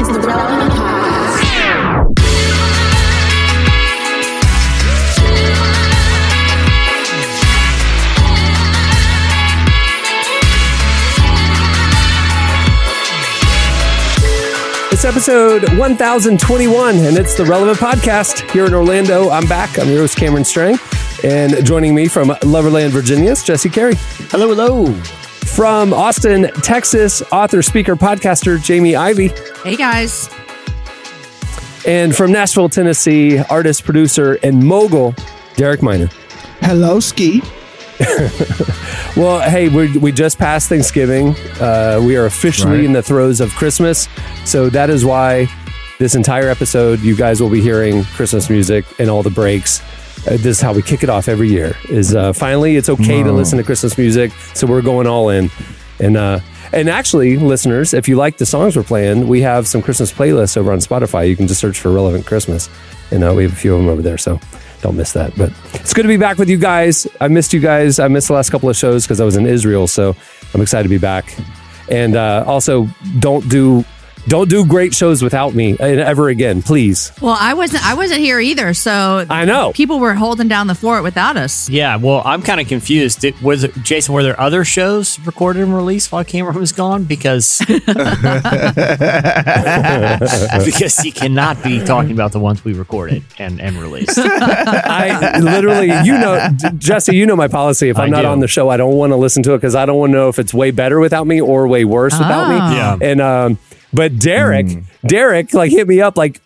is the Relevant Podcast. It's episode 1021, and it's the Relevant Podcast here in Orlando. I'm back. I'm your host, Cameron Strang. And joining me from Loverland, Virginia, is Jesse Carey. Hello, hello. From Austin, Texas, author, speaker, podcaster, Jamie Ivey. Hey guys. And from Nashville, Tennessee, artist, producer, and mogul, Derek Minor. Hello, Ski. Well, hey, we we just passed Thanksgiving. Uh, we are officially Right. in the throes of Christmas. So that is why this entire episode, you guys will be hearing Christmas music and all the breaks. Uh, this is how we kick it off every year. Is uh, finally it's okay to listen to Christmas music. So we're going all in. And uh, and actually, listeners, if you like the songs we're playing, we have some Christmas playlists over on Spotify. You can just search for Relevant Christmas, and uh, we have a few of them over there. So don't miss that. But it's good to be back with you guys. I missed you guys. I missed the last couple of shows because I was in Israel. So I'm excited to be back. And uh, also, don't do don't do great shows without me uh, ever again, please. Well, I wasn't I wasn't here either, so I know. people were holding down the fort without us. Yeah, well, I'm kind of confused. Did, was it, Jason? Were there other shows recorded and released while Cameron was gone? Because because he cannot be talking about the ones we recorded and and released. I literally, you know, Jesse, you know my policy. If I'm I not do. on the show, I don't want to listen to it because I don't want to know if it's way better without me or way worse without me. Oh. Yeah. And um, but Derek, Derek, like hit me up like.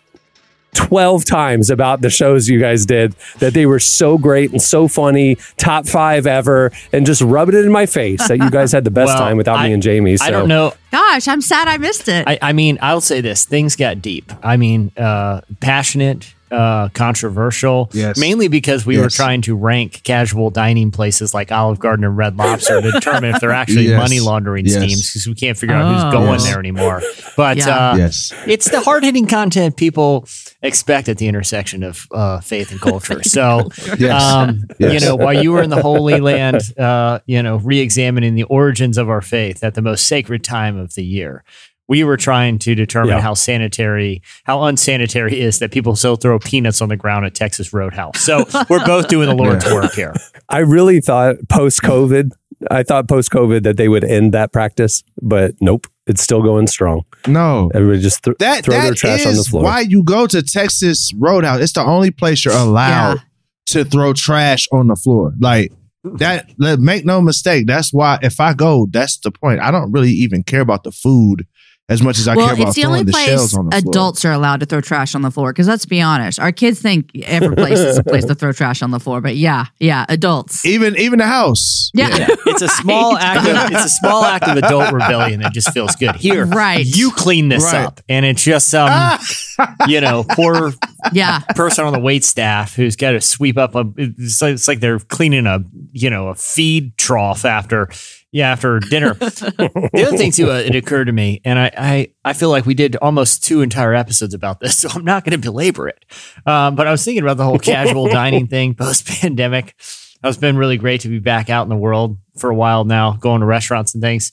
12 times about the shows you guys did that they were so great and so funny, top five ever, and just rubbed it in my face that you guys had the best Well, time without I- me and Jamie. So. I don't know. Gosh, I'm sad I missed it. I, I mean, I'll say this: things got deep. I mean, uh, passionate, uh, controversial. Yes. Mainly because we were trying to rank casual dining places like Olive Garden and Red Lobster to determine if they're actually Yes. money laundering Yes. schemes because we can't figure out Oh. who's going Yes. there anymore. But Yeah. uh, yes. it's the hard hitting content people expect at the intersection of uh, faith and culture. So, Yes. um, Yes. you know, while you were in the Holy Land, uh, you know, re examining the origins of our faith at the most sacred time of the year, we were trying to determine Yeah. how sanitary, how unsanitary it is that people still throw peanuts on the ground at Texas Roadhouse. So, we're both doing the Lord's Yeah. work here. I really thought post COVID, I thought post COVID that they would end that practice, but nope, it's still going strong. No. Everybody just th- That throw that their trash on the floor. why you go to Texas Roadhouse. It's the only place you're allowed Yeah. to throw trash on the floor. Like that. let- Make no mistake. That's why if I go, that's the point. I don't really even care about the food as much as I care about it's the throwing only the shells place on the floor. adults are allowed to throw trash on the floor. Because let's be honest, our kids think every place is a place to throw trash on the floor. But yeah, yeah, adults. even even the house. Yeah. It's a small act of it's a small act of adult rebellion that just feels good. Here, Right. You clean this Right. up, and it's just um, you know, poor yeah. person on the wait staff who's got to sweep up a. It's like, it's like they're cleaning a you know a feed trough after yeah after dinner. the other thing too, uh, it occurred to me, and I, I I feel like we did almost two entire episodes about this, so I'm not going to belabor it. Um, but I was thinking about the whole casual dining thing post pandemic. It's been really great to be back out in the world for a while now, going to restaurants and things.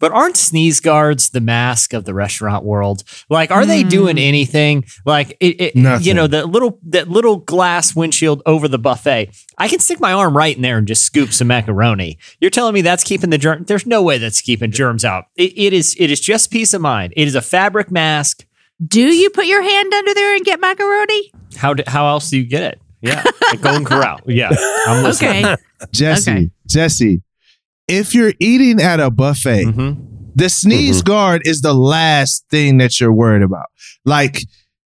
But aren't sneeze guards the mask of the restaurant world? Like, are they doing mm. anything? Like, it, it, you know, the little that little glass windshield over the buffet. I can stick my arm right in there and just scoop some macaroni. You're telling me that's keeping the germ? There's no way that's keeping germs out. It, it is. It is just peace of mind. It is a fabric mask. Do you put your hand under there and get macaroni? How do, how else do you get it? Yeah, at Golden Corral. Yeah, I'm listening. Okay. Jesse, Okay. Jesse, if you're eating at a buffet, Mhm. the sneeze guard is the last thing that you're worried about. Like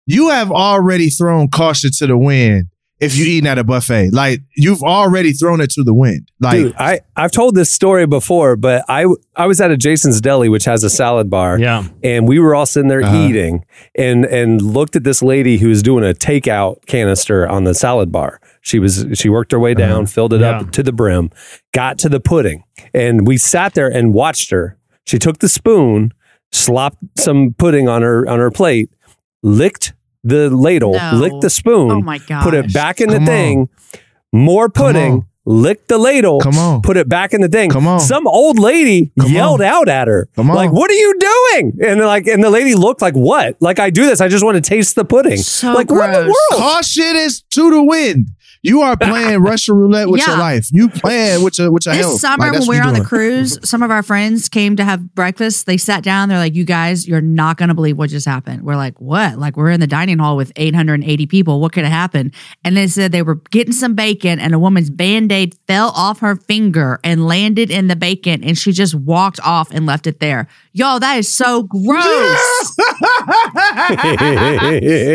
you have already thrown caution to the wind if you're eating at a buffet. Like you've already thrown it to the wind. Like Dude, I, I've told this story before, but I I was at a Jason's Deli, which has a salad bar. Yeah. And we were all sitting there Uh-huh. eating and and looked at this lady who was doing a takeout canister on the salad bar. She was she worked her way down, filled it Yeah. up to the brim, got to the pudding. And we sat there and watched her. She took the spoon, slopped some pudding on her on her plate, licked the ladle, No. licked the spoon, Oh my god. put it back in the Come on. thing, more Come pudding, on. licked the ladle, Come on. put it back in the thing. Come on. Some old lady Come yelled on. out at her. Come on. Like, what are you doing? And like, and the lady looked like, what? Like, I do this. I just want to taste the pudding. So like, what in the gross. world? Caution is to the wind. You are playing Russian roulette with your life. You playing with your with your This health. summer Like, when we were on the cruise, some of our friends came to have breakfast. They sat down. They're like, "You guys, you're not going to believe what just happened." We're like, "What?" Like we're in the dining hall with 880 people. What could have happened? And they said they were getting some bacon, and a woman's band aid fell off her finger and landed in the bacon, and she just walked off and left it there. Yo, that is so gross.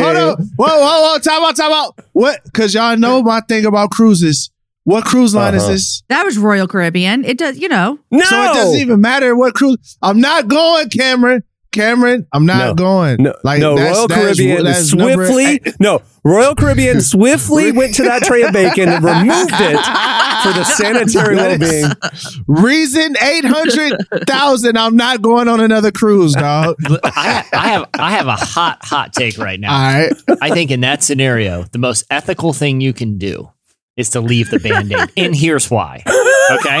Hold on. Whoa, whoa, whoa. Time out, time out. What? Because y'all know my thing about cruises. What cruise line Uh-huh. is this? that was Royal Caribbean. It does, you know. no. So it doesn't even matter what cruise. I'm not going, Cameron. Cameron, I'm not No. going. No, no that's- Royal that's- Caribbean that's number- swiftly. no, Royal Caribbean swiftly went to that tray of bacon and removed it for the sanitary well-being. Reason eight hundred thousand. I'm not going on another cruise, dog. I, I have I have a hot hot take right now. All right. I think in that scenario, the most ethical thing you can do is to leave the band-aid. and here's why. Okay?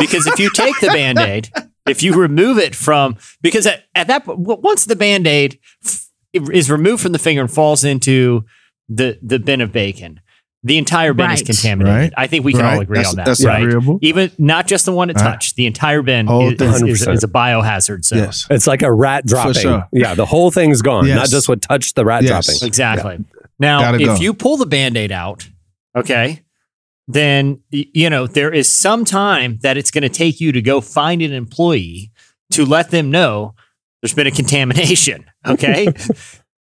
Because if you take the band-aid, if you remove it from because at, at that point, once the band-aid f- is removed from the finger and falls into the the bin of bacon, the entire bin is contaminated. Right. I think we can all agree That's- on that. that's right? agreeable. Even not just the one it Right. touched, the entire bin Whole is, is, is, is a biohazard. So Yes. It's like a rat dropping. sure. Yeah, the whole thing's gone, Yes. not just what touched the rat Yes. dropping. Exactly. Now, Gotta if go. you pull the band-aid out, okay, then you know there is some time that it's going to take you to go find an employee to let them know there's been a contamination, okay?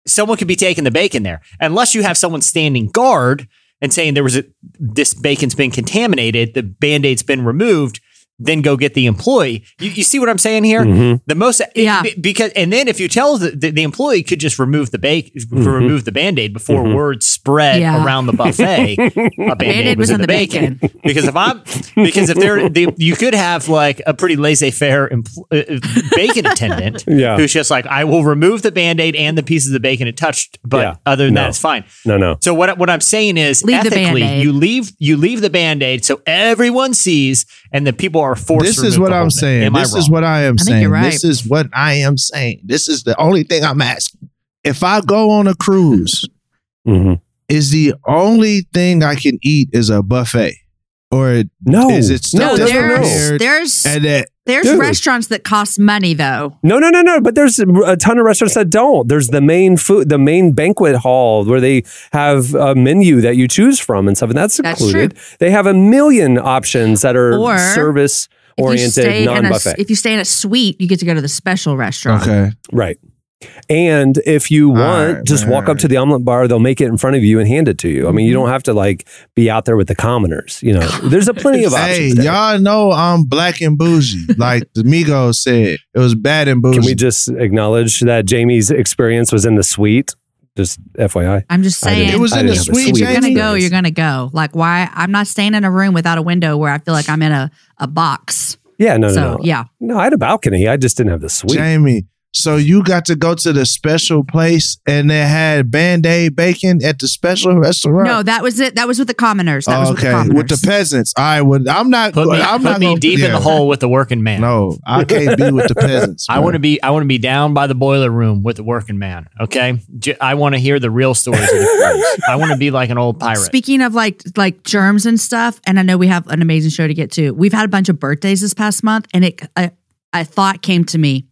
someone could be taking the bacon there. Unless you have someone standing guard and saying there was a this bacon's been contaminated, the band-aid's been removed, then go get the employee. You, you see what I'm saying here? Mhm. The most Yeah. be- because and then if you tell the, the, the employee could just remove the bake remove the band-aid before Mhm. word spread Yeah. around the buffet a band-aid, Band-Aid was, in the bacon. because if I'm because if they're the, you could have like a pretty laissez-faire empl- uh, uh, bacon attendant Yeah. who's just like I will remove the band-aid and the pieces of bacon it touched but Yeah. other than No. that it's fine. No, no. So what what I'm saying is Leave ethically Band-Aid. you leave you leave the band-aid so everyone sees and the people are forced This is what I'm thing. saying. Am I This is what I am I think saying. you're right. This is what I am saying. This is the only thing I'm asking. If I go on a cruise, hmm is the only thing I can eat is a buffet, or No, Is it No, stuff that's there's prepared there's and that there's Dude. restaurants that cost money though. No, no, no, no. But there's a ton of restaurants that don't. There's the main food, the main banquet hall where they have a menu that you choose from and stuff, and that's That's included. They have a million options that are Or service oriented, non buffet. if you stay in a suite, you get to go to the special restaurant. okay? Right. And if you want, right, just right, walk up to the omelet bar. They'll make it in front of you and hand it to you. I mean, Mm-hmm. you don't have to like be out there with the commoners. You know, there's a plenty of Hey, options. there. y'all know I'm black and bougie, like the Migos said. It was bad and bougie. Can we just acknowledge that Jamie's experience was in the suite? Just FYI. I'm just saying. It was in the didn't have a suite, if you're gonna go, you're gonna go. Like why? I'm not staying in a room without a window where I feel like I'm in a, a box. Yeah, no, no, no. yeah, No, I had a balcony. I just didn't have the suite. Jamie. So you got to go to the special place and they had Band Aid bacon at the special restaurant. no, that was it. That was with the commoners. That was with the okay, commoners. with the peasants. I would. I'm not. Put me, I'm put not me gonna- deep in the hole with the working man. No, I can't be with the peasants. I want to be. I want to be down by the boiler room with the working man. Okay, I want to hear the real stories. Of the. I want to be like an old pirate. Speaking of like like germs and stuff, and I know we have an amazing show to get to. We've had a bunch of birthdays this past month, and it a, a thought came to me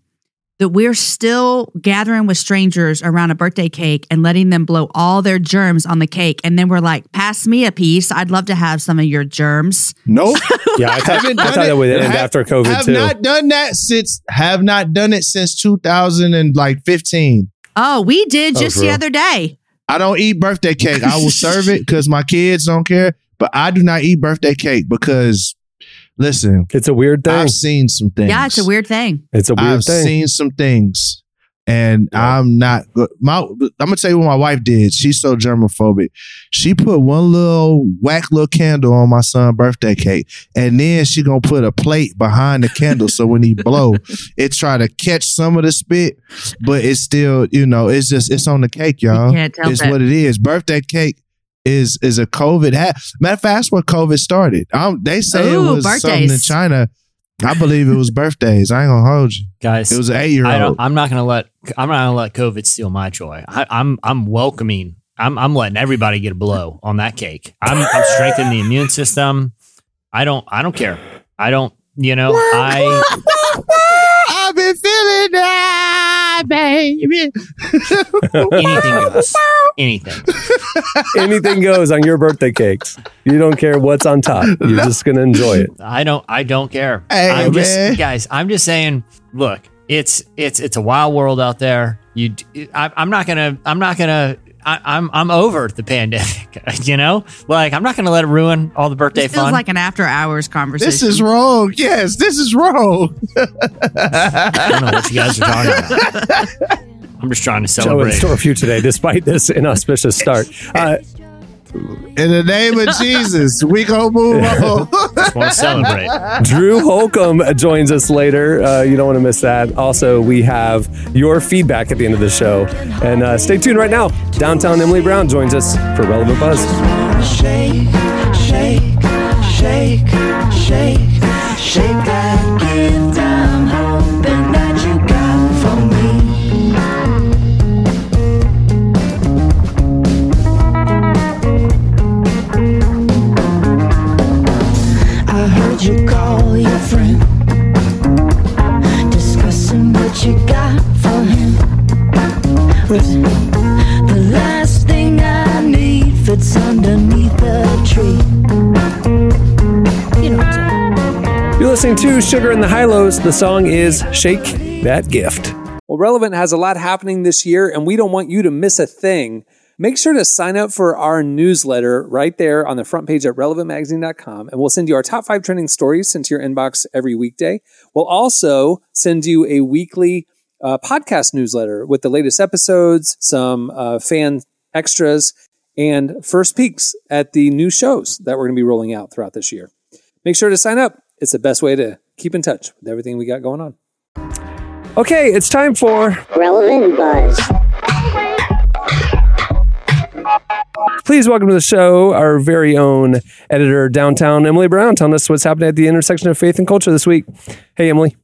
that we're still gathering with strangers around a birthday cake and letting them blow all their germs on the cake, and then we're like, "Pass me a piece. I'd love to have some of your germs." Nope. Yeah, I thought, Haven't I done thought it. that would end Have- after COVID have too. not done that since. Have not done it since 2000 and like 15. Oh, we did Oh, just for the real? other day. I don't eat birthday cake. I will serve it because my kids don't care, but I do not eat birthday cake because, listen, it's a weird thing. I've seen some things. Yeah, it's a weird thing. it's a weird thing. I've thing. seen some things, and Yeah. I'm not good. My, I'm gonna tell you what my wife did. She's so germophobic. She put one little whack little candle on my son's birthday cake, and then she gonna put a plate behind the candle so when he blow, it try to catch some of the spit, but it's still, you know, it's just it's on the cake, y'all. You can't tell It's that. what it is. Birthday cake is is a COVID. Ha- Matter of fact, that's what COVID started. Um, they say Ooh, it was something in. China. I believe it was birthdays. I ain't gonna hold you. Guys, It was an eight year old. I'm not gonna let I'm not gonna let COVID steal my joy. I, I'm I'm welcoming. I'm I'm letting everybody get a blow on that cake. I'm, I'm strengthening the immune system. I don't I don't care. I don't. You know I I've been feeling that, baby. anything goes. Anything. Anything goes on your birthday cakes. You don't care what's on top. You're just gonna enjoy it. I don't I don't care. Hey, I'm just man. guys. I'm just saying. Look, it's it's it's a wild world out there. You, I, I'm not gonna. I'm not gonna. I, I'm I'm over the pandemic. You know, like I'm not gonna let it ruin all the birthday This feels fun. like an after hours conversation. This is wrong. Yes, this is wrong. I don't know what you guys are talking about. I'm just trying to Joe in celebrate. store for you today, despite this inauspicious start. Uh, In the name of Jesus, we gonna move on. Just want to celebrate. Drew Holcomb joins us later. Uh, you don't want to miss that. Also, we have your feedback at the end of the show. And uh, stay tuned right now. Downtown Emily Brown joins us for Relevant Buzz. Shake, shake, shake, shake, shake you got for him. Listen, the last thing I need fits underneath the tree. You're listening to Sugar and the Hi-Lows. The song is Shake That Gift. Well, Relevant has a lot happening this year, and we don't want you to miss a thing. Make sure to sign up for our newsletter right there on the front page at relevantmagazine.com, and we'll send you our top five trending stories sent to your inbox every weekday. We'll also send you a weekly uh, podcast newsletter with the latest episodes, some uh, fan extras, and first peeks at the new shows that we're going to be rolling out throughout this year. Make sure to sign up. It's the best way to keep in touch with everything we got going on. Okay, it's time for Relevant Buzz. Please welcome to the show our very own editor downtown, Emily Brown, telling us what's happening at the intersection of faith and culture this week. Hey, Emily,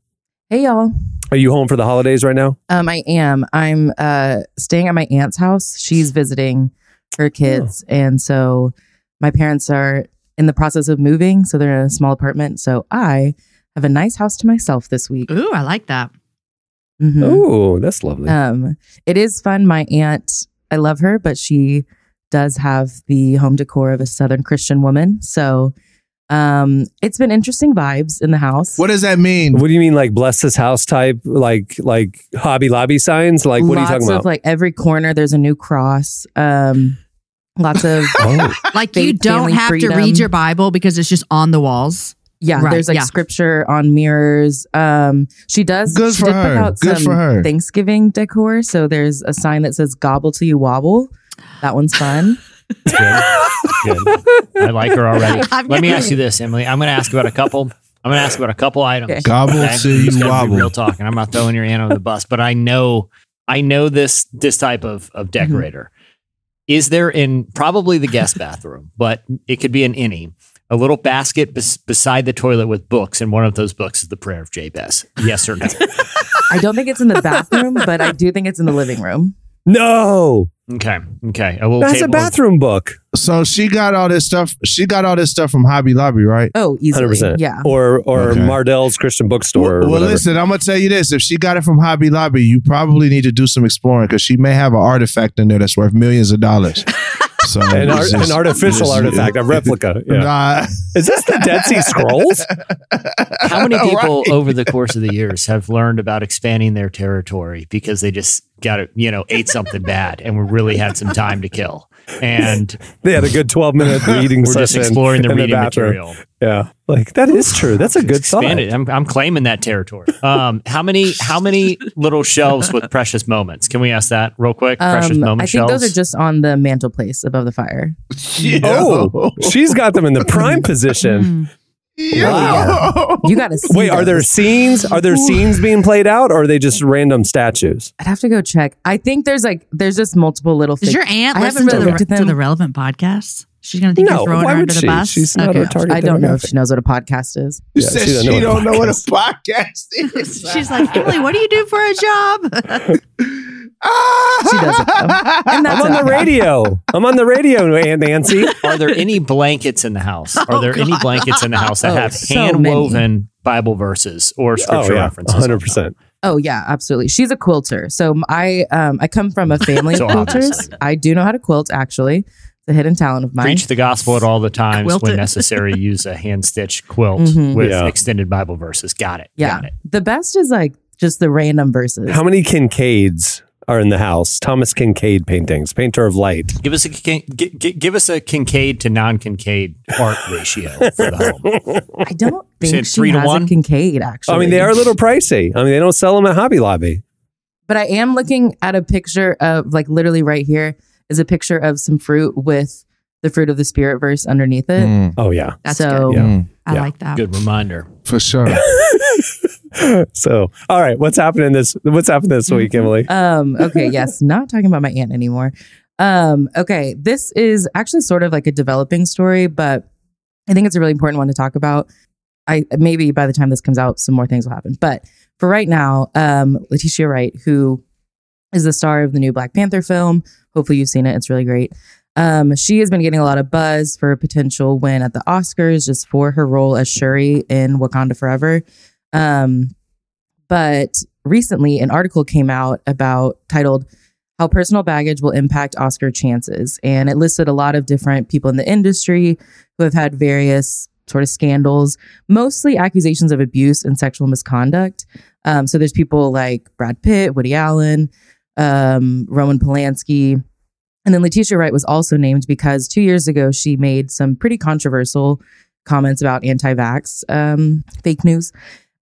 Hey y'all. are you home for the holidays right now? Um, I am. I'm uh staying at my aunt's house. She's visiting her kids, and so my parents are in the process of moving, so they're in a small apartment. So I have a nice house to myself this week. Ooh, I like that. Mhm. Oh, that's lovely. Um, it is fun. My aunt, I love her, but she does have the home decor of a Southern Christian woman. So um, it's been interesting vibes in the house. What does that mean? what do you mean, like bless this house type, like like Hobby Lobby signs? Like what lots are you talking of about? like every corner, there's a new cross. Um, lots of oh, Like you don't family, have to read your Bible because it's just on the walls. Yeah, Right, there's like yeah. scripture on mirrors. Um, she does. Good she for did her. Put out Good some for her. Thanksgiving decor. So there's a sign that says "Gobble till you wobble." That one's fun. Good. I like her already. I'm Let me ask you this, Emily. I'm going to ask about a couple. I'm going to ask about a couple items. Okay. Gobble Okay? till you wobble. Real talk, and I'm not throwing your aunt on the bus, but I know, I know this this type of of mm-hmm. decorator. Is there in probably the guest bathroom, but it could be in any a little basket bes- beside the toilet with books, and one of those books is the Prayer of Jabez. Yes or no? I don't think it's in the bathroom, but I do think it's in the living room. No, okay, okay. A little that's a table of- bathroom book. So she got all this stuff. She got all this stuff from Hobby Lobby, right? Oh, easily. Hundred percent. Yeah. Or or Okay. Mardel's Christian Bookstore. or well, listen, I'm gonna tell you this: if she got it from Hobby Lobby, you probably need to do some exploring because she may have an artifact in there that's worth millions of dollars. So an, art, it's just- an artificial it's- artifact, a replica. Yeah. Nah, Is this the Dead Sea Scrolls? How many people Right. over the course of the years have learned about expanding their territory because they just got it, you know, ate something bad and we really had some time to kill, and They had a good 12 minute reading we're just exploring the reading bathroom. material. Yeah. Like that is true. That's a good thought. I'm, I'm claiming that territory. Um, how many how many little shelves with precious moments? Can we ask that real quick? precious Um, moment I think shelves. those are just on the mantelpiece above the fire. Oh, she's got them in the prime position. Mm. Yo. You got to see. Wait, are there scenes? Are there scenes being played out, or are they just random statues? I'd have to go check. I think there's like there's just multiple little. Things. Does fig- your aunt I listen haven't to, really the, looked at to the relevant podcasts? She's gonna think No, you're throwing her would under the bus. She's not a target. I don't know if she knows what a podcast is. You Yeah, said she she, doesn't know what don't know what a podcast podcast is. She's like, Emily, what do you do for a job? She doesn't know. And that's I'm on the radio. I'm on the radio, Aunt Nancy. Are there any blankets in the house? Are Oh, there any blankets in the house that Oh, have so hand woven Bible verses or scripture Oh scripture yeah, references? 100. percent Oh yeah, absolutely. She's a quilter. So I um I come from a family So of quilters. obviously. I do know how to quilt actually. It's a hidden talent of mine. Preach the gospel at all the times Quilt when it. necessary. Use a hand stitched quilt Mhm. with Yeah. extended Bible verses. Got it. Yeah. Got it. The best is like just the random verses. How many Kinkades are in the house? Thomas Kinkade paintings, painter of light. Give us a kin- gi- gi- give us a Kinkade to non Kinkade art ratio for the home. I don't think she three to has one? a Kinkade actually. I mean, they are a little pricey. I mean, they don't sell them at Hobby Lobby. But I am looking at a picture of like literally right here is a picture of some fruit with the fruit of the spirit verse underneath it. Mm, Oh yeah. That's so good. Yeah. I Yeah. like that. Good reminder. for sure. So, all right, what's happening this? What's happened this week, Emily? Um, okay, yes, not talking about my aunt anymore. Um, okay, this is actually sort of like a developing story, but I think it's a really important one to talk about. I maybe by the time this comes out, some more things will happen. But for right now, um, Letitia Wright, who is the star of the new Black Panther film, hopefully you've seen it. It's really great. Um, she has been getting a lot of buzz for a potential win at the Oscars just for her role as Shuri in Wakanda Forever. Um, but recently, an article came out about titled "How Personal Baggage Will Impact Oscar Chances," and it listed a lot of different people in the industry who have had various sort of scandals, mostly accusations of abuse and sexual misconduct. Um, so there's people like Brad Pitt, Woody Allen, um, Roman Polanski. And then Letitia Wright was also named because two years ago she made some pretty controversial comments about anti-vax um, fake news.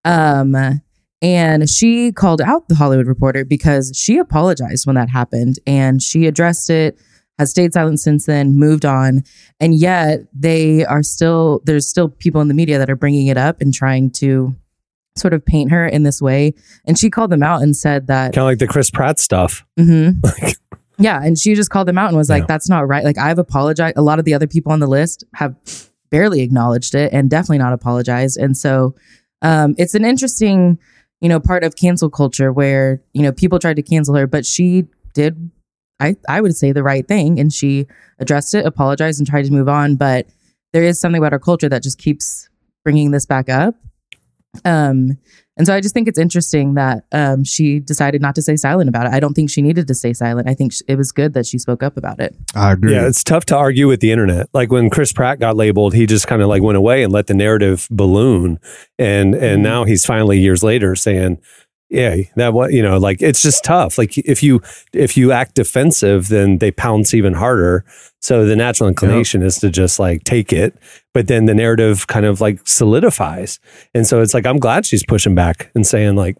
Um, and she called out the Hollywood Reporter because she apologized when that happened and she addressed it, has stayed silent since then, moved on. And yet they are still, there's still people in the media that are bringing it up and trying to sort of paint her in this way. And she called them out and said that Kind of like the Chris Pratt stuff. Mhm. yeah, and she just called them out and was like, Yeah. "That's not right." Like I've apologized. A lot of the other people on the list have barely acknowledged it and definitely not apologized. And so, um, it's an interesting, you know, part of cancel culture where you know people tried to cancel her, but she did, I I would say the right thing, and she addressed it, apologized, and tried to move on. But there is something about our culture that just keeps bringing this back up. Um, and so I just think it's interesting that um, she decided not to stay silent about it. I don't think she needed to stay silent. I think sh- it was good that she spoke up about it. I agree. Yeah, it's tough to argue with the internet. Like when Chris Pratt got labeled, he just kind of like went away and let the narrative balloon. And and Mhm. now he's finally years later saying, "Yeah, that what you know." Like it's just tough. Like if you if you act defensive, then they pounce even harder. So the natural inclination is to just like take it, but then the narrative kind of like solidifies. And so it's like I'm glad she's pushing back and saying like,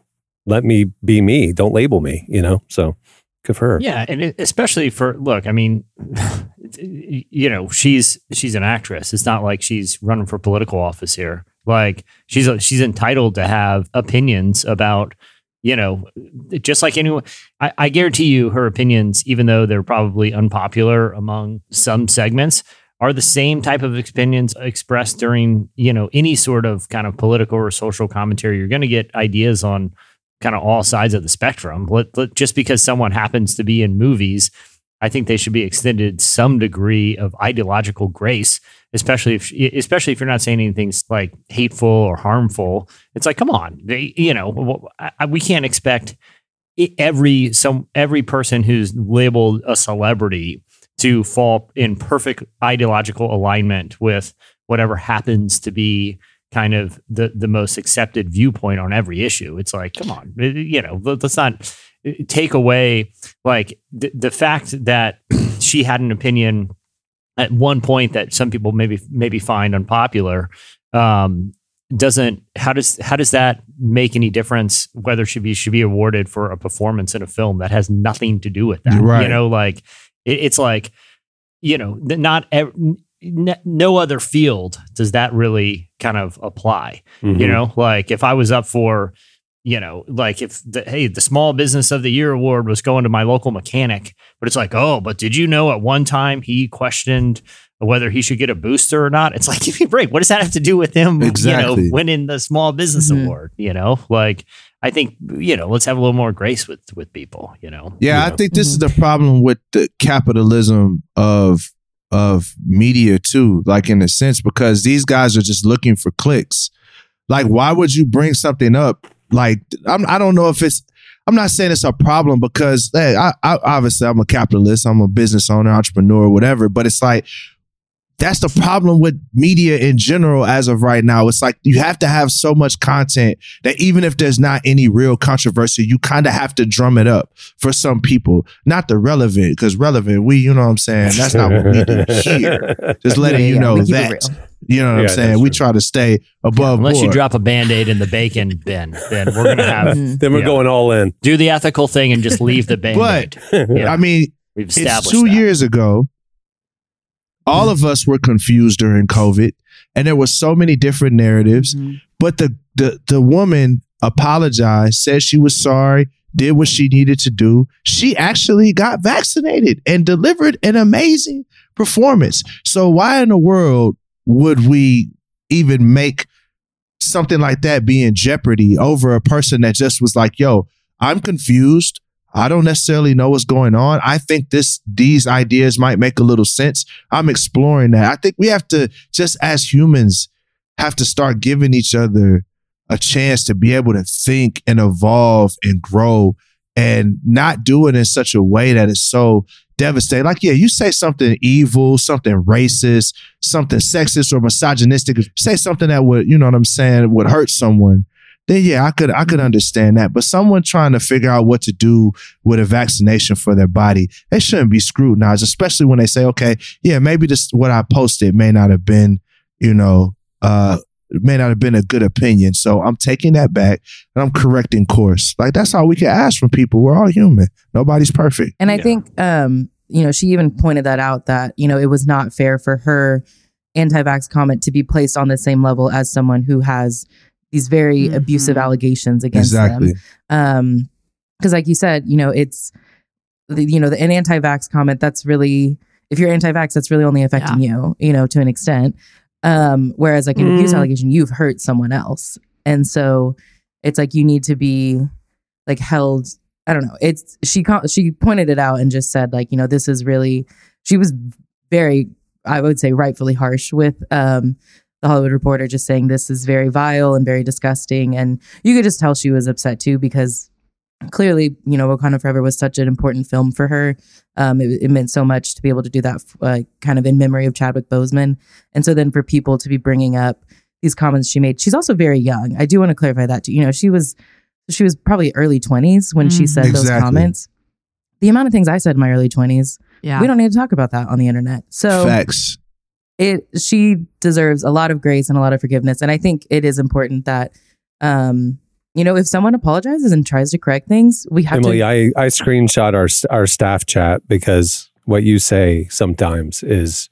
"Let me be me. Don't label me." You know. So good for her. Yeah, and especially for look, I mean, you know, she's she's an actress. It's not like she's running for political office here. Like she's she's entitled to have opinions about, you know, just like anyone. I, I guarantee you, her opinions, even though they're probably unpopular among some segments, are the same type of opinions expressed during you know any sort of kind of political or social commentary. You're going to get ideas on kind of all sides of the spectrum. Let, let- just because someone happens to be in movies, I think they should be extended some degree of ideological grace, especially if especially if you're not saying anything like hateful or harmful. It's like, come on, they, you know, we can't expect every some every person who's labeled a celebrity to fall in perfect ideological alignment with whatever happens to be kind of the the most accepted viewpoint on every issue. It's like, come on, eh, you know, let- let's not take away like the, the fact that she had an opinion at one point that some people maybe maybe find unpopular. Um, doesn't how does how does that make any difference whether she be should be awarded for a performance in a film that has nothing to do with that right. you know like it, it's like you know not ev- n- no other field does that really kind of apply. Mhm. You know, like if I was up for, you know, like if the hey, the small business of the year award was going to my local mechanic, but it's like, oh, but did you know at one time he questioned whether he should get a booster or not? It's like, give me a break. What does that have to do with him, Exactly. you know, winning the small business Mhm. award? You know, like I think, you know, let's have a little more grace with with people, you know. Yeah, Yeah. I think this is the problem with the capitalism of of media too, like in a sense, because these guys are just looking for clicks. Like, why would you bring something up? Like, I'm, I don't know if it's. I'm not saying it's a problem because hey, I, I obviously I'm a capitalist, I'm a business owner, entrepreneur, whatever. But it's like that's the problem with media in general as of right now. It's like you have to have so much content that even if there's not any real controversy, you kind of have to drum it up for some people. Not the relevant, because relevant, we, you know what I'm saying? That's not what we do here. Just letting Yeah, you know we that. Real. You know what Yeah, I'm saying? We try to stay above Unless you drop a band-aid in the bacon bin, then we're gonna have Mhm. Then we're Yeah. going all in. do the ethical thing and just leave the band-aid. Yeah. I mean, We've it's established two that. years ago. All of us were confused during COVID, and there were so many different narratives. Mhm. But the the the woman apologized, said she was sorry, did what she needed to do. She actually got vaccinated and delivered an amazing performance. So why in the world would we even make something like that be in jeopardy over a person that just was like, "Yo, I'm confused. I don't necessarily know what's going on. I think this these ideas might make a little sense. I'm exploring that. I think we have to just as humans have to start giving each other a chance to be able to think and evolve and grow and not do it in such a way that is so devastating. Like, yeah, you say something evil, something racist, something sexist or misogynistic, say something that would, you know what I'm saying, would hurt someone. Then yeah, I could I could understand that. But someone trying to figure out what to do with a vaccination for their body, they shouldn't be scrutinized, especially when they say, okay, yeah, maybe this what I posted may not have been, you know, uh may not have been a good opinion. So I'm taking that back and I'm correcting course. Like that's all we can ask from people. We're all human. Nobody's perfect. And I Yeah. think, um, you know, she even pointed that out that, you know, it was not fair for her anti vax comment to be placed on the same level as someone who has these very Mhm. abusive allegations against them. Um, because like you said, you know, it's, the, you know, the, an anti vax comment that's really, if you're anti vax, that's really only affecting you, you know, to an extent. Um, whereas like an abuse Mm. allegation, you've hurt someone else. And so it's like you need to be like held I don't know. It's she she pointed it out and just said like, you know, this is really she was very I would say rightfully harsh with um the Hollywood Reporter just saying this is very vile and very disgusting and you could just tell she was upset too because clearly, you know, Wakanda Forever was such an important film for her. Um it, it meant so much to be able to do that uh, kind of in memory of Chadwick Boseman. And so then for people to be bringing up these comments she made, she's also very young. I do want to clarify that too. You know, she was she was probably early 20s when she Mm. said those comments. The amount of things I said in my early 20s, Yeah. we don't need to talk about that on the internet. So Facts. it she deserves a lot of grace and a lot of forgiveness and I think it is important that um you know if someone apologizes and tries to correct things, we have Emily, to I, I screenshot our our staff chat because what you say sometimes is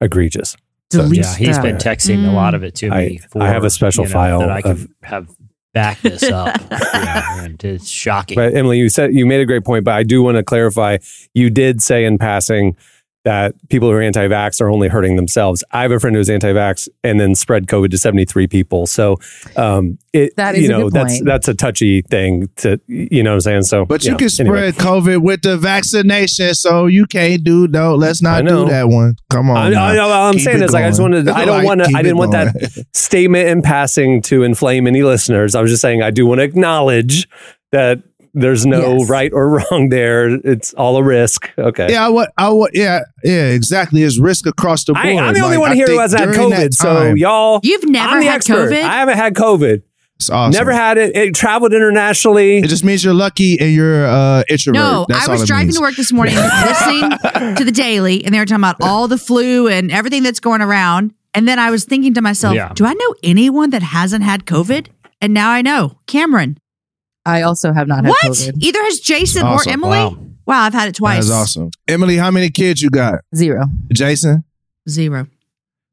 egregious. delete Yeah, he's been stuff. texting a lot of it to I- me. For, I have a special you know, file that I can of- have back this up. yeah, and it's shocking. But Emily, you said you made a great point, but I do want to clarify. You did say in passing that people who are anti-vax are only hurting themselves. I have a friend who's anti-vax and then spread COVID to 73 people. So um, it That is you know good that's that's a touchy thing to you know what I'm saying. So But you know, can anyway. spread COVID with the vaccination, so you can't do no. Let's not do that one. Come on. I, now. I know. I'm Keep saying it is like I just going. wanted. I don't Like, want to. I didn't want going. that statement in passing to inflame any listeners. I was just saying I do want to acknowledge that there's no Yes. right or wrong there. It's all a risk. Okay. Yeah, I would. I would. Yeah, yeah, exactly. It's risk across the board. I, I'm the only Like, one I here who hasn't had during that COVID. So y'all, You've never I'm the had expert. COVID? I haven't had COVID. it's awesome. Never had it. It traveled internationally. It just means you're lucky and you're uh, introvert. No, That's I was it driving means. to work this morning listening to the daily, and they were talking about all the flu and everything that's going around. And then I was thinking to myself, Yeah. do I know anyone that hasn't had COVID? And now I know. Cameron. I also have not had What? COVID. Either has Jason Awesome. or Emily? Wow. Wow. I've had it twice. That's awesome. Emily, how many kids you got? Zero. Jason? Zero.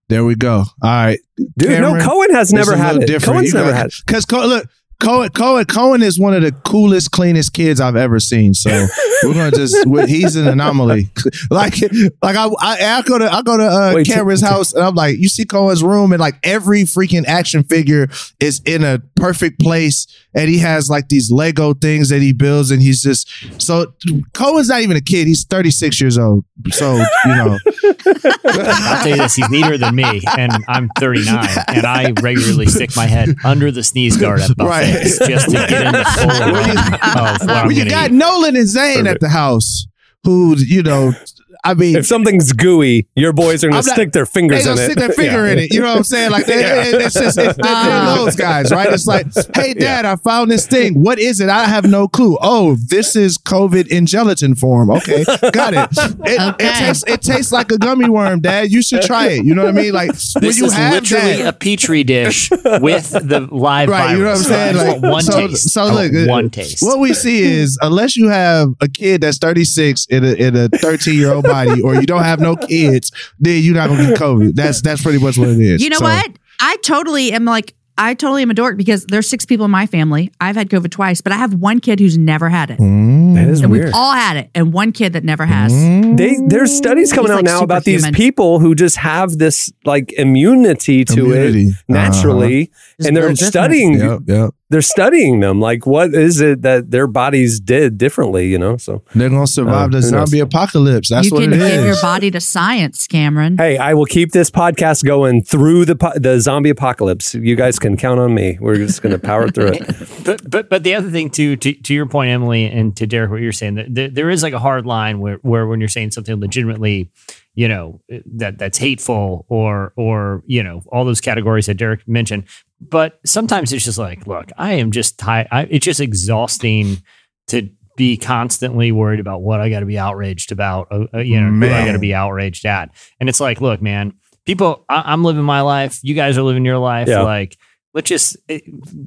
There we go. All right. Dude, Cameron, no, Cohen has never had little it. different. Cohen's You never got- had it. Cause Co- look, Cohen, Cohen, Cohen is one of the coolest, cleanest kids I've ever seen. So we're gonna just he's an anomaly. like, like I, I, I go to I go to uh, Wait, Cameron's t- house and I'm like, you see Cohen's room and like every freaking action figure is in a perfect place, and he has like these Lego things that he builds, and he's just so Cohen's not even a kid. He's 36 years old. So you know, I'll tell you this: he's neater than me, and I'm 39, and I regularly stick my head under the sneeze guard at buffets Right. just to get in the full aroma of what I'm you got eat. Nolan and Zane at the house, who you know, I mean, If something's gooey, your boys are gonna not- stick their fingers in gonna it. stick their finger Yeah. in it. You know what I'm saying? Like they, it- it's just it's, they're, they're those guys, right? It's like, hey, Dad, I found this thing. What is it? I have no clue. Oh, this is COVID in gelatin form. Okay, got it. It, Okay. it tastes it tastes like a gummy worm, Dad. You should try it. You know what I mean? Like when This you is have literally that, a petri dish with the live Right, virus. you know what I'm saying? Like, one so- taste. so look, one taste. What we see is unless you have a kid that's 36 in a in a 13 year old body, or you don't have no kids, then you're not gonna get COVID. That's that's pretty much what it is. You know So- what? I totally am like, I totally am a dork because there's six people in my family. I've had COVID twice, but I have one kid who's never had it. Mm. That is And weird. we've all had it, and one kid that never has. They there's studies coming He's out like now about these people who just have this like immunity to Immunity. it naturally, Just and they're studying Yep, yep. They're studying them. Like, what is it that their bodies did differently? You know, so They're gonna survive Oh, the who knows? zombie apocalypse. That's you what can it give is. your body to science, Cameron. hey, I will keep this podcast going through the po- the zombie apocalypse. You guys can count on me. We're just going to power through it. But but but the other thing too, to to your point, Emily, and to Derek, what you're saying, that there, there is like a hard line where where when you're saying something legitimately, you know, that that's hateful or or you know all those categories that Derek mentioned. But sometimes it's just like, look, I am just tired. I, it's just exhausting to be constantly worried about what I got to be outraged about. Uh, uh, you know, who I got to be outraged at. And it's like, look, man, people, I, I'm living my life. You guys are living your life. Yeah. Like, let's just eh,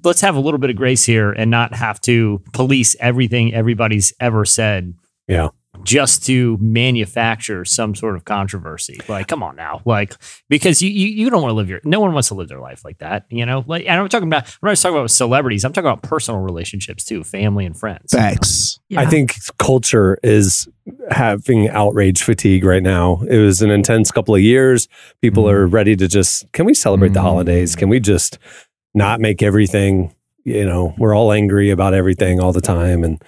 let's have a little bit of grace here and not have to police everything everybody's ever said Yeah. Just to manufacture some sort of controversy like come on now like because you you, you don't want to live your no one wants to live their life like that you know like and i'm talking about i'm not just talking about celebrities i'm talking about personal relationships too family and friends Facts. Yeah. I think culture is having outrage fatigue right now. It was an intense couple of years. People are ready to just, can we celebrate the Mm. holidays? Can we just not make everything, you know, we're all angry about everything all the time. And,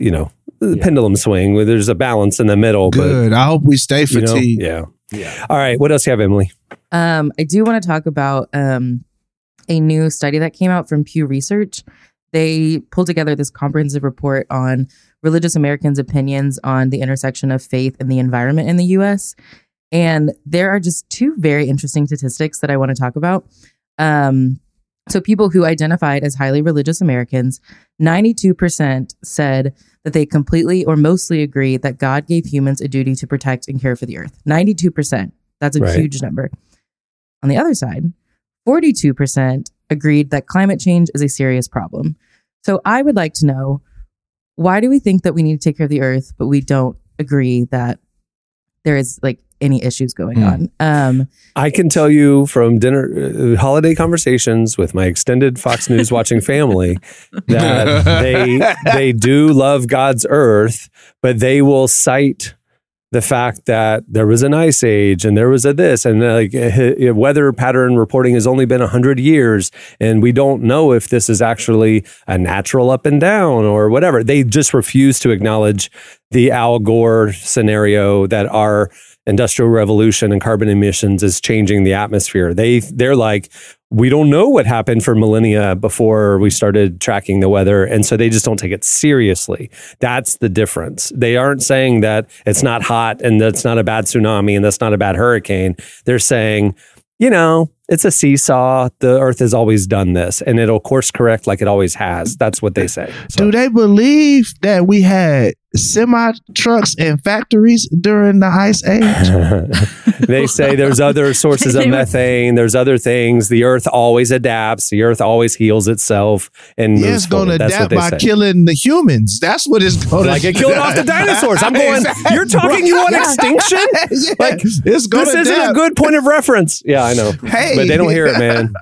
you know, the Yeah. pendulum swing where there's a balance in the middle. Good. I hope we stay But, you know, fatigued. yeah. yeah All right. What else you have, Emily? Um, I do want to talk about um, a new study that came out from Pew Research. They pulled together this comprehensive report on religious Americans' opinions on the intersection of faith and the environment in the US. And there are just two very interesting statistics that I want to talk about. Um, so, people who identified as highly religious Americans, 92% said that they completely or mostly agree that God gave humans a duty to protect and care for the earth. 92%. That's a Right. huge number. On the other side, 42% agreed that climate change is a serious problem. So I would like to know why do we think that we need to take care of the earth, but we don't agree that there is like any issues going Hmm. on? Um, I can tell you from dinner, uh, holiday conversations with my extended Fox News watching family that they they do love God's earth, but they will cite the fact that there was an ice age and there was a this and like uh, weather pattern reporting has only been 100 years and we don't know if this is actually a natural up and down or whatever they just refuse to acknowledge the al gore scenario that our industrial revolution and carbon emissions is changing the atmosphere they they're like we don't know what happened for millennia before we started tracking the weather. And so they just don't take it seriously. That's the difference. They aren't saying that it's not hot and that's not a bad tsunami and that's not a bad hurricane. They're saying, you know, it's a seesaw. The earth has always done this and it'll course correct like it always has. That's what they say. So, Do they believe that we had semi trucks and factories during the ice age? they say there's other sources of methane. There's other things. The earth always adapts. The earth always heals itself and Yeah, moves it's going to forward. That's what adapt by say. killing the humans. That's what it's going to like it killed off the dinosaurs. I'm going. You're talking. You want extinction? Yeah, Like, it's going This isn't a good point of reference. Yeah, I know. Hey. but they don't hear it, man.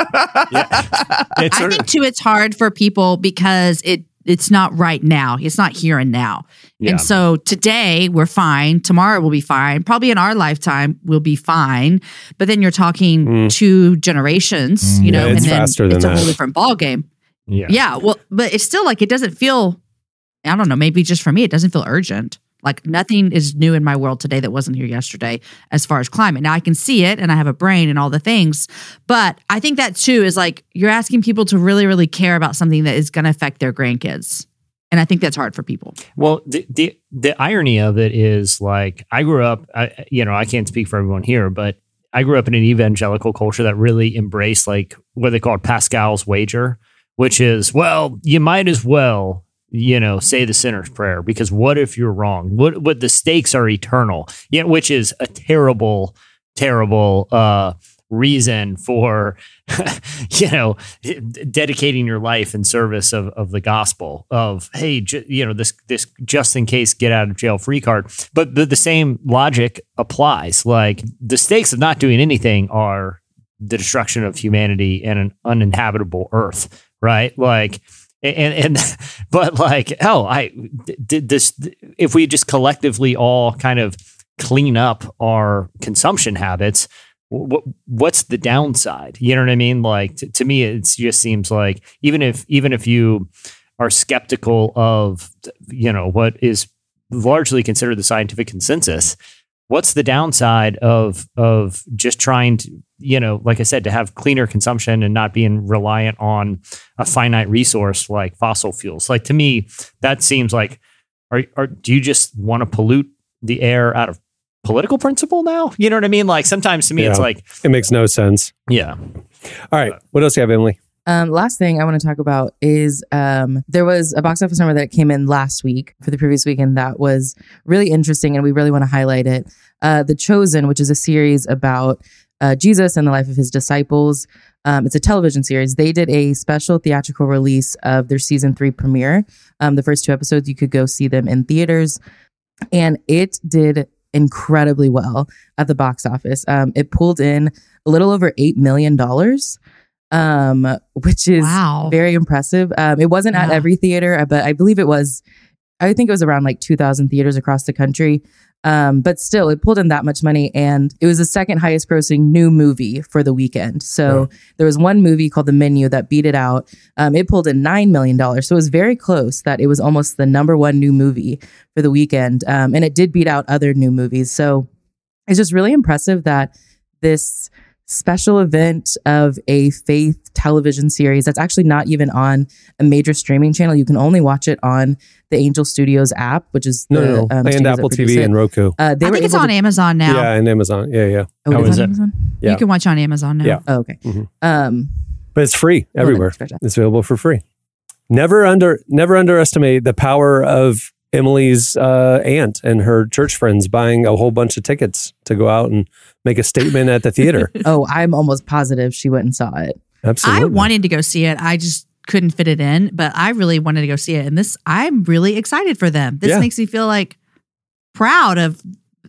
It's I think too it's hard for people because it it's not right now. It's not here and now. Yeah. And so today we're fine. Tomorrow we'll be fine. Probably in our lifetime we'll be fine. But then you're talking Mm. two generations, you Yeah, know, it's and then faster than it's a whole different ball game. yeah. Yeah. Well, but it's still like it doesn't feel. I don't know. Maybe just for me, it doesn't feel urgent. Like nothing is new in my world today that wasn't here yesterday as far as climate. Now I can see it and I have a brain and all the things. But I think that too is like you're asking people to really, really care about something that is going to affect their grandkids. And I think that's hard for people. Well, the, the the irony of it is like I grew up. I, you know, I can't speak for everyone here, but I grew up in an evangelical culture that really embraced like what they called Pascal's wager, which is well, you might as well you know say the sinner's prayer because what if you're wrong? What what the stakes are eternal? Yeah, which is a terrible, terrible. uh reason for you know dedicating your life in service of, of the gospel of hey ju- you know this this just in case get out of jail free card. But the, the same logic applies. Like the stakes of not doing anything are the destruction of humanity and an uninhabitable earth right? Like and and but like oh i did this if we just collectively all kind of clean up our consumption habits what what's the downside? You know what i mean? Like to, to me it just seems like even if even if you are skeptical of you know what is largely considered the scientific consensus what's the downside of of just trying to you know like i said to have cleaner consumption and not being reliant on a finite resource like fossil fuels? Like to me that seems like are, are do you just want to pollute the air out of political principle now you know what i mean like sometimes to me it's like It makes no sense. yeah All right. What else do you have, Emily? Um, last thing I want to talk about is um, there was a box office number that came in last week for the previous weekend that was really interesting, and we really want to highlight it. Uh, the Chosen, which is a series about uh, Jesus and the life of his disciples. Um, it's a television series. They did a special theatrical release of their season three premiere. Um, the first two episodes, you could go see them in theaters, and it did incredibly well at the box office. Um, it pulled in a little over eight million dollars, um, which is Wow. very impressive. Um, it wasn't at every theater, but I believe it was. I think it was around like two thousand theaters across the country. Um, but still, it pulled in that much money, and it was the second highest grossing new movie for the weekend. So there was one movie called The Menu that beat it out. Um, it pulled in nine million dollars, so it was very close. That it was almost the number one new movie for the weekend, um, and it did beat out other new movies. So it's just really impressive that this special event of a faith television series that's actually not even on a major streaming channel. You can only watch it on the Angel Studios app, which is No, the, no, no. um, and Apple TV it. and Roku. Uh, they I think it's on to- Amazon now. Yeah, and Amazon. Yeah, yeah. Oh, How it is is on it? Amazon? Yeah. You can watch on Amazon now. Yeah. Oh, okay. Mhm. Um, But it's free everywhere. It's available for free. Never under never underestimate the power of Emily's uh, aunt and her church friends buying a whole bunch of tickets to go out and make a statement at the theater. oh, I'm almost positive she went and saw it. Absolutely. I wanted to go see it. I just couldn't fit it in, but I really wanted to go see it. And this, I'm really excited for them. This Yeah. makes me feel like proud of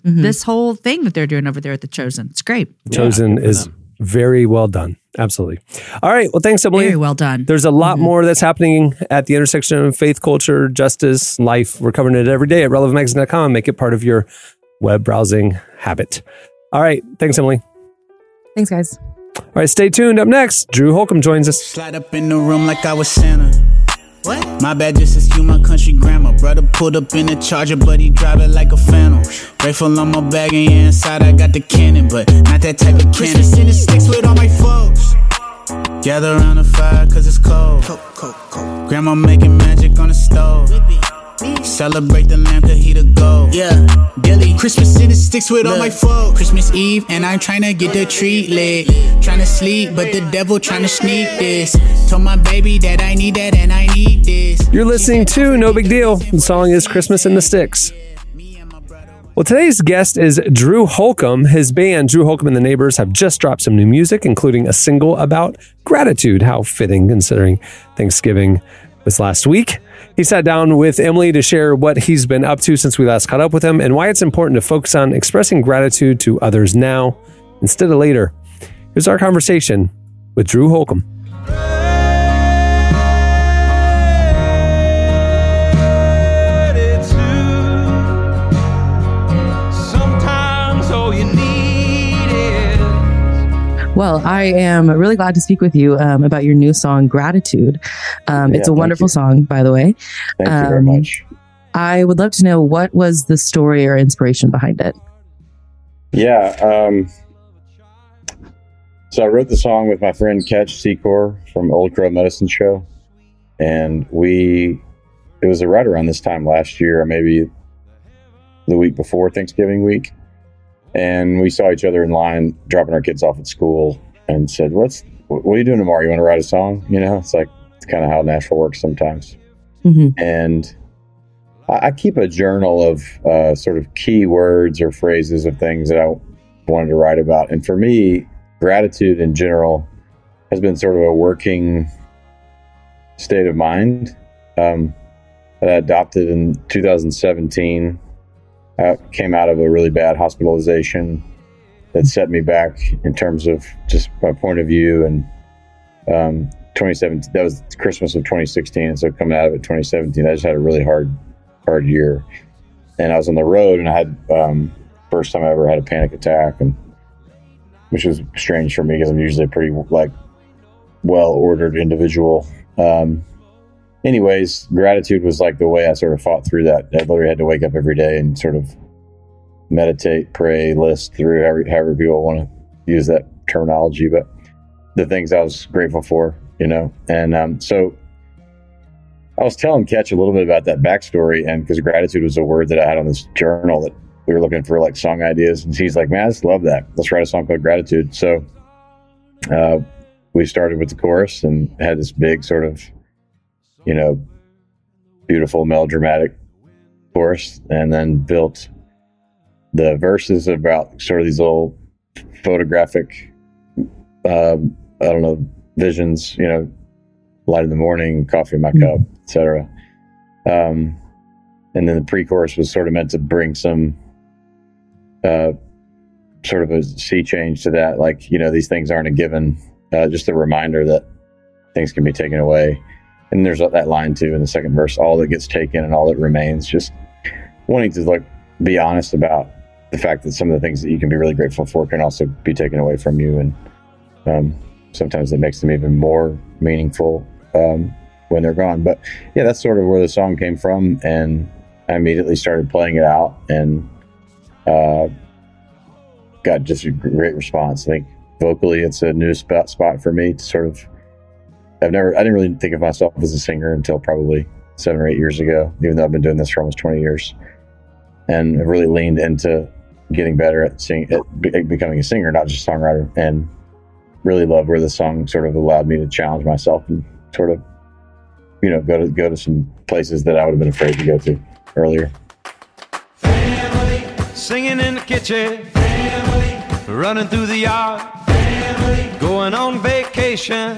Mhm. this whole thing that they're doing over there at the Chosen. It's great. Chosen good for is very well done. Absolutely. All right. Well, thanks, Emily. Very well done. There's a lot Mhm. more that's happening at the intersection of faith, culture, justice, life. We're covering it every day at relevantmagazine.com. Make it part of your web browsing habit. All right. Thanks, Emily. Thanks, guys. All right. Stay tuned. Up next, Drew Holcomb joins us. Slide up in the room like I was Santa. What? My bad, just excuse my country grammar. Brother pulled up in the charger, but he drive it like a phantom. Rifle on my bag, and yeah, inside I got the cannon, but not that type of cannon. The sticks with all my folks. Gather around the fire, cause it's cold. Grandma making magic on the stove. Celebrate the lamb, cause he the gold. Yeah, Billy. Christmas in the sticks with all my folks. Christmas Eve, and I'm trying to get the tree lit. Trying to sleep, but the devil trying to sneak this. Told my baby that I need that and I need this. You're listening to No Big Deal. The song is Christmas in the Sticks. Well, today's guest is Drew Holcomb. His band, Drew Holcomb and the Neighbors, have just dropped some new music, including a single about gratitude. How fitting considering Thanksgiving was last week. He sat down with Emily to share what he's been up to since we last caught up with him and why it's important to focus on expressing gratitude to others now instead of later. Here's our conversation with Drew Holcomb. Well, I am really glad to speak with you um, about your new song, Gratitude. Um, it's a wonderful you. song, by the way. Thank you very Um, much. I would love to know what was the story or inspiration behind it. Yeah. Um, so I wrote the song with my friend Ketch Secor from Old Crow Medicine Show, and we it was right around this time last year, or maybe the week before Thanksgiving week, and we saw each other in line dropping our kids off at school, and said, "Let's. What are you doing tomorrow? You want to write a song? You know, it's like it's kind of how Nashville works sometimes." hmm and I, I keep a journal of uh, sort of key words or phrases of things that I wanted to write about. And for me, gratitude in general has been sort of a working state of mind um, that I adopted in 2017. I came out of a really bad hospitalization that set me back in terms of just my point of view. And um, 2017 that was christmas of 2016 and so coming out of it 2017 i just had a really hard hard year. And i was on the road and i had um, first time i ever had a panic attack and which was strange for me because i'm usually a pretty like well ordered individual. Um, anyways gratitude was like the way i sort of fought through that i literally had to wake up every day and sort of meditate pray list through however, however people want to use that terminology but the things I was grateful for, you know. And um, so I was telling Ketch a little bit about that backstory, and because gratitude was a word that I had on this journal that we were looking for like song ideas, and he's like, "Man, I just love that. Let's write a song called Gratitude." So uh, we started with the chorus and had this big sort of, you know, beautiful melodramatic chorus, and then built the verses about sort of these little photographic um, I don't know, visions, you know, light in the morning, coffee in my cup, etc. Um, and then the pre-chorus was sort of meant to bring some uh, sort of a sea change to that. Like, you know, these things aren't a given, uh, just a reminder that things can be taken away. And there's that line too in the second verse, all that gets taken and all that remains. Just wanting to like be honest about the fact that some of the things that you can be really grateful for can also be taken away from you. And um, sometimes it makes them even more meaningful um, when they're gone. But yeah, that's sort of where the song came from, and I immediately started playing it out and uh, got just a great response. I think vocally, it's a new spot spot for me to sort of. I've never, I didn't really think of myself as a singer until probably seven or eight years ago, even though I've been doing this for almost 20 years. And I've really leaned into getting better at sing, at be- becoming a singer, not just a songwriter. And really love where the song sort of allowed me to challenge myself and sort of, you know, go to go to some places that I would have been afraid to go to earlier. Family, singing in the kitchen, Family. running through the yard, Family. going on vacation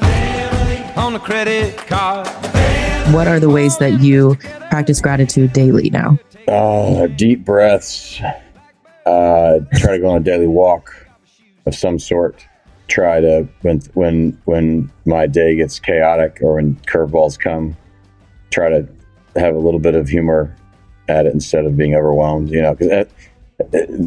on a credit card. What are the ways that you practice gratitude daily now? Uh, deep breaths. Uh, try to go on a daily walk of some sort. Try to when when when my day gets chaotic or when curveballs come, try to have a little bit of humor at it instead of being overwhelmed. You know, because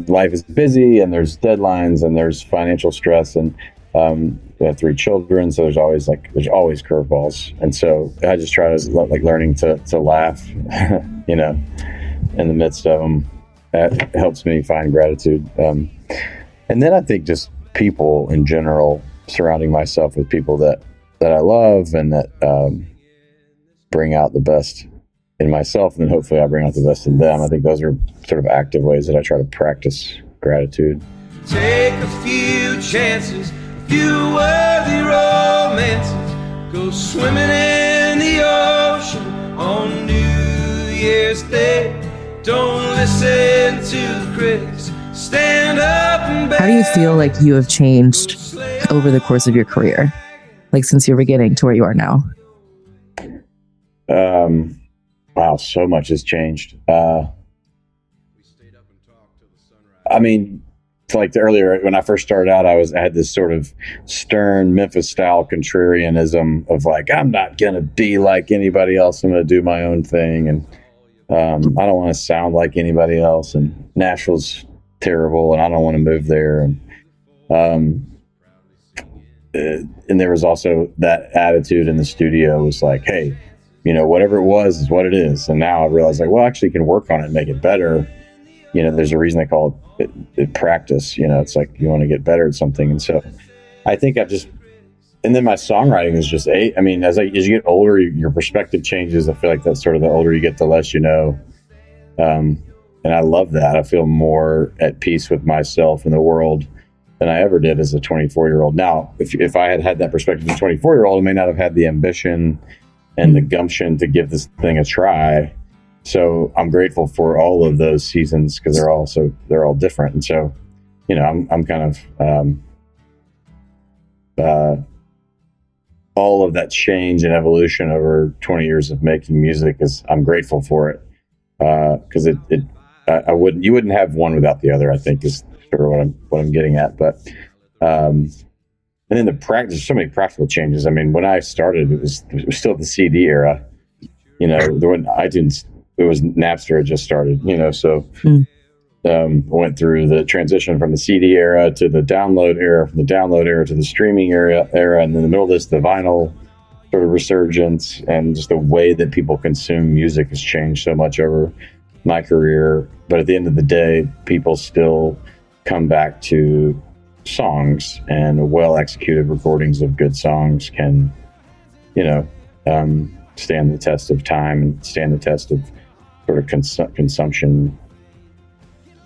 life is busy and there's deadlines and there's financial stress and um, we have three children, so there's always like there's always curveballs, and so I just try to like learning to to laugh, you know, in the midst of them. That helps me find gratitude, um, and then I think just people in general, surrounding myself with people that that I love and that um, bring out the best in myself, and then hopefully I bring out the best in them. I think those are sort of active ways that I try to practice gratitude. Take a few chances, few worthy romances. Go swimming in the ocean on New Year's Day. Don't listen to the critics. Stand up and How do you feel like you have changed over the course of your career? Like since your beginning to where you are now? Um, wow, so much has changed. Uh, I mean, it's like earlier when I first started out, I was I had this sort of stern Memphis style contrarianism of like I'm not gonna be like anybody else. I'm gonna do my own thing, and um, I don't want to sound like anybody else. And Nashville's terrible, and I don't want to move there. And um, uh, and there was also that attitude in the studio was like, hey, you know, whatever it was is what it is. And now I realize like, well, actually, you can work on it and make it better. You know, there's a reason they call it practice. You know, it's like you want to get better at something. And so I think I've just, and then my songwriting is just eight. I mean, as I, as you get older, you, your perspective changes. I feel like that's sort of the older you get, the less you know. Um, and I love that. I feel more at peace with myself and the world than I ever did as a 24 year old. Now, if, if I had had that perspective as a 24 year old, I may not have had the ambition and the gumption to give this thing a try. So I'm grateful for all of those seasons because they're all so they're all different. And so, you know, I'm I'm kind of um, uh, all of that change and evolution over 20 years of making music is I'm grateful for it because it, it I, I wouldn't you wouldn't have one without the other. I think is sort of what I'm what I'm getting at. But um, and then the practice, so many practical changes. I mean, when I started, it was it was still the CD era. You know, when iTunes it was Napster had just started. You know, so um, went through the transition from the CD era to the download era, from the download era to the streaming era, era, and in the middle of this, the vinyl sort of resurgence, and just the way that people consume music has changed so much over my career. But at the end of the day, people still come back to songs, and well executed recordings of good songs can, you know, um, stand the test of time and stand the test of sort of cons- consumption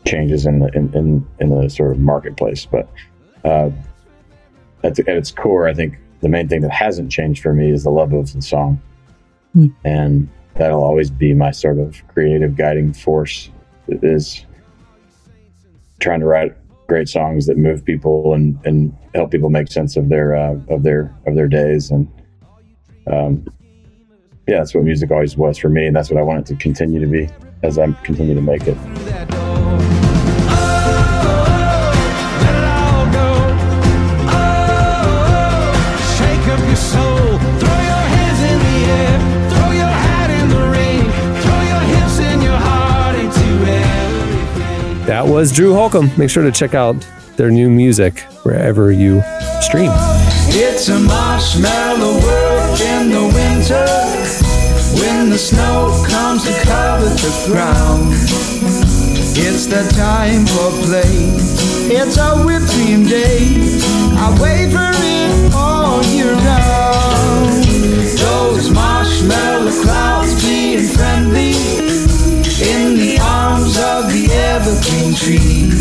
changes in the in, in, in the sort of marketplace. But uh, at, the, at its core, I think the main thing that hasn't changed for me is the love of the song, Hmm. and that'll always be my sort of creative guiding force. Is trying to write great songs that move people and, and help people make sense of their uh, of their of their days and um, yeah, that's what music always was for me, and that's what I want it to continue to be as I continue to make it. Shake up your soul, throw your hands in the air, throw your hat in the ring, throw your hips and your heart into everything. That was Drew Holcomb. Make sure to check out their new music wherever you stream. It's a marshmallow world in the winter when the snow comes to cover the ground. It's the time for play. It's a whipped cream day. I it all year round. Those marshmallow clouds being friendly in the arms of the evergreen.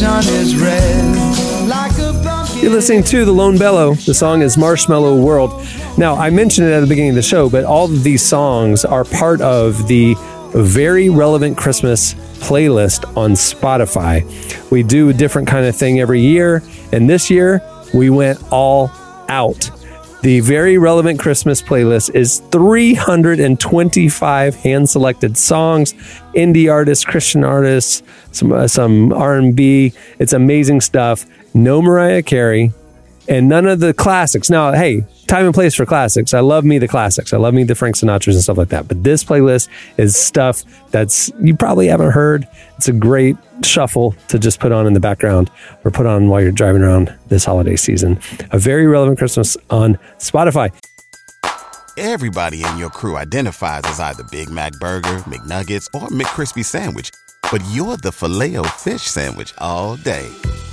Sun is red. You're listening to The Lone Bellow. The song is Marshmallow World. Now, I mentioned it at the beginning of the show, but all of these songs are part of the Very Relevant Christmas playlist on Spotify. We do a different kind of thing every year, and this year we went all out. The Very Relevant Christmas playlist is 325 hand-selected songs, indie artists, Christian artists, some uh, some R&B. It's amazing stuff. No Mariah Carey, and none of the classics. Now, hey, time and place for classics. I love me the classics. I love me the Frank Sinatras and stuff like that. But this playlist is stuff that's you probably haven't heard. It's a great shuffle to just put on in the background or put on while you're driving around this holiday season. A very relevant Christmas on Spotify. Everybody in your crew identifies as either Big Mac Burger, McNuggets, or McCrispy Sandwich. But you're the filet fish Sandwich all day.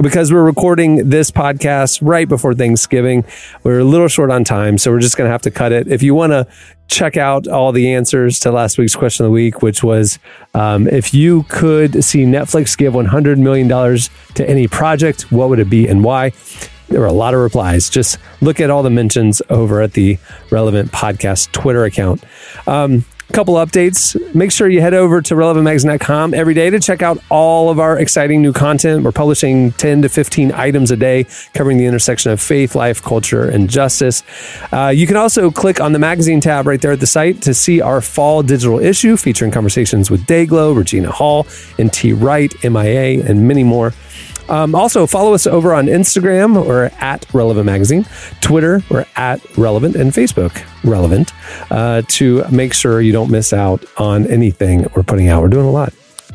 because we're recording this podcast right before Thanksgiving, we're a little short on time, so we're just going to have to cut it. If you want to check out all the answers to last week's question of the week, which was um, if you could see Netflix give $100 million to any project, what would it be and why? There were a lot of replies. Just look at all the mentions over at the relevant podcast Twitter account. Um, couple updates. Make sure you head over to relevantmagazine.com every day to check out all of our exciting new content. We're publishing 10 to 15 items a day covering the intersection of faith, life, culture, and justice. Uh, you can also click on the magazine tab right there at the site to see our fall digital issue featuring conversations with Dayglow, Regina Hall, and T. Wright, MIA, and many more. Um, also, follow us over on Instagram or at Relevant Magazine, Twitter or at Relevant, and Facebook Relevant uh, to make sure you don't miss out on anything we're putting out. We're doing a lot.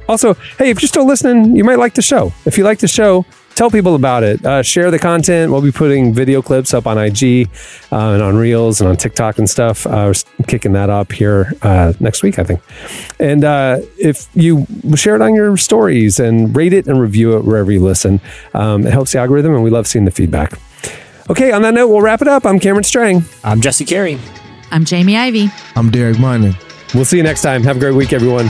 Also, hey, if you're still listening, you might like the show. If you like the show, tell people about it. Uh, share the content. We'll be putting video clips up on IG uh, and on Reels and on TikTok and stuff. Uh, we're kicking that up here uh, next week, I think. And uh, if you share it on your stories and rate it and review it wherever you listen, um, it helps the algorithm, and we love seeing the feedback. Okay, on that note, we'll wrap it up. I'm Cameron Strang. I'm Jesse Carey. I'm Jamie Ivey. I'm Derek Minor. We'll see you next time. Have a great week, everyone.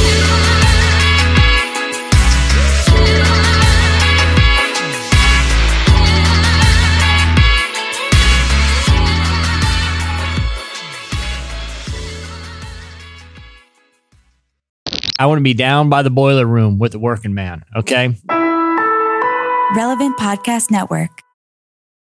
I want to be down by the boiler room with the working man. Okay. Relevant Podcast Network.